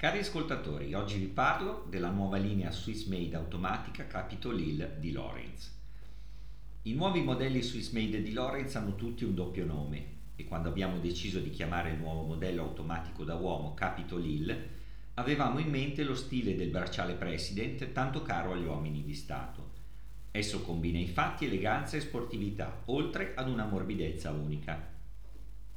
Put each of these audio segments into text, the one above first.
Cari ascoltatori, oggi vi parlo della nuova linea Swiss Made automatica Capitol Hill di Lorenz. I nuovi modelli Swiss Made di Lorenz hanno tutti un doppio nome e quando abbiamo deciso di chiamare il nuovo modello automatico da uomo Capitol Hill, avevamo in mente lo stile del bracciale President tanto caro agli uomini di Stato. Esso combina infatti eleganza e sportività, oltre ad una morbidezza unica.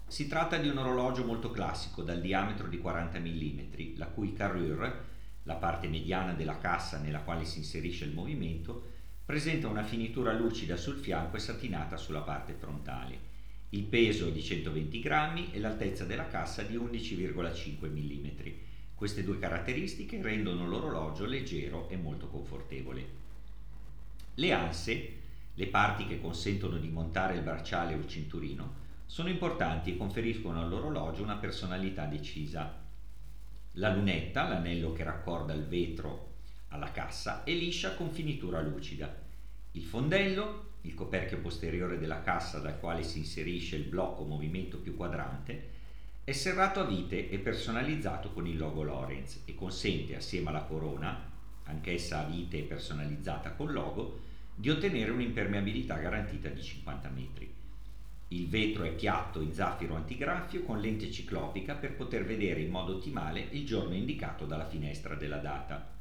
Si tratta di un orologio molto classico dal diametro di 40 mm, la cui carrure, la parte mediana della cassa nella quale si inserisce il movimento, presenta una finitura lucida sul fianco e satinata sulla parte frontale. Il peso è di 120 grammi e l'altezza della cassa di 11,5 mm. Queste due caratteristiche rendono l'orologio leggero e molto confortevole. Le anse, le parti che consentono di montare il bracciale o il cinturino, sono importanti e conferiscono all'orologio una personalità decisa. La lunetta, l'anello che raccorda il vetro alla cassa, è liscia con finitura lucida. Il fondello, il coperchio posteriore della cassa dal quale si inserisce il blocco movimento più quadrante, è serrato a vite e personalizzato con il logo Lorenz e consente, assieme alla corona, anch'essa a vite e personalizzata col logo, di ottenere un'impermeabilità garantita di 50 metri. Il vetro è piatto in zaffiro antigraffio con lente ciclopica per poter vedere in modo ottimale il giorno indicato dalla finestra della data.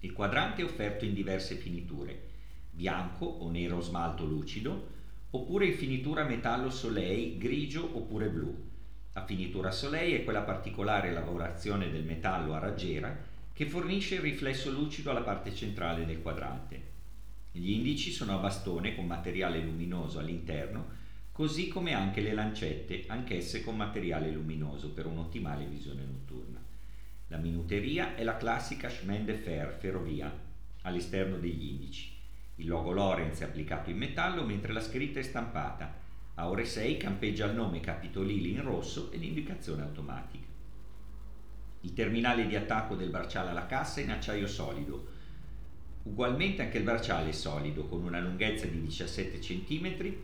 Il quadrante è offerto in diverse finiture, bianco o nero smalto lucido, oppure in finitura metallo Soleil grigio oppure blu. La finitura Soleil è quella particolare lavorazione del metallo a raggiera che fornisce il riflesso lucido alla parte centrale del quadrante. Gli indici sono a bastone con materiale luminoso all'interno così come anche le lancette, anch'esse con materiale luminoso per un'ottimale visione notturna. La minuteria è la classica chemin de fer ferrovia all'esterno degli indici. Il logo Lorenz è applicato in metallo mentre la scritta è stampata. A ore 6 campeggia il nome Capitolili in rosso e l'indicazione automatica. Il terminale di attacco del bracciale alla cassa è in acciaio solido. Ugualmente anche il bracciale è solido con una lunghezza di 17 cm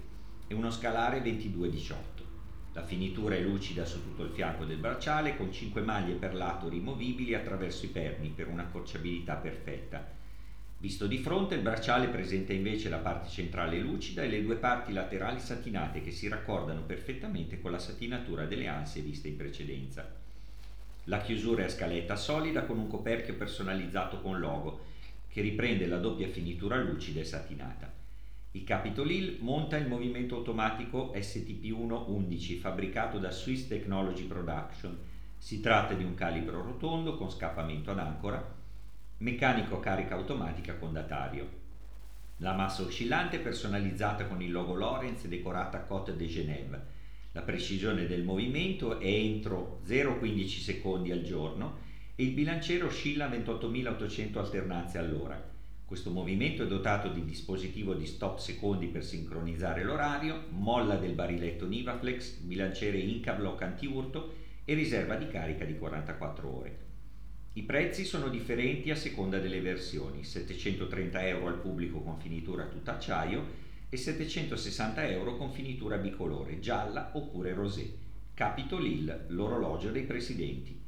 e uno scalare 22-18. La finitura è lucida su tutto il fianco del bracciale con 5 maglie per lato rimovibili attraverso i perni per un'accorciabilità perfetta. Visto di fronte il bracciale presenta invece la parte centrale lucida e le due parti laterali satinate che si raccordano perfettamente con la satinatura delle ansie viste in precedenza. La chiusura è a scaletta solida con un coperchio personalizzato con logo che riprende la doppia finitura lucida e satinata. Il Capitol Hill monta il movimento automatico STP1-11 fabbricato da Swiss Technology Production. Si tratta di un calibro rotondo con scappamento ad ancora, meccanico carica automatica con datario. La massa oscillante è personalizzata con il logo Lorenz e decorata Côte de Genève. La precisione del movimento è entro 0,15 secondi al giorno e il bilanciere oscilla a 28.800 alternanze all'ora. Questo movimento è dotato di dispositivo di stop secondi per sincronizzare l'orario, molla del bariletto Nivaflex, bilanciere Inca block antiurto e riserva di carica di 44 ore. I prezzi sono differenti a seconda delle versioni, 730 euro al pubblico con finitura tutta acciaio e 760 euro con finitura bicolore, gialla oppure rosé. Capitol Hill, l'orologio dei presidenti.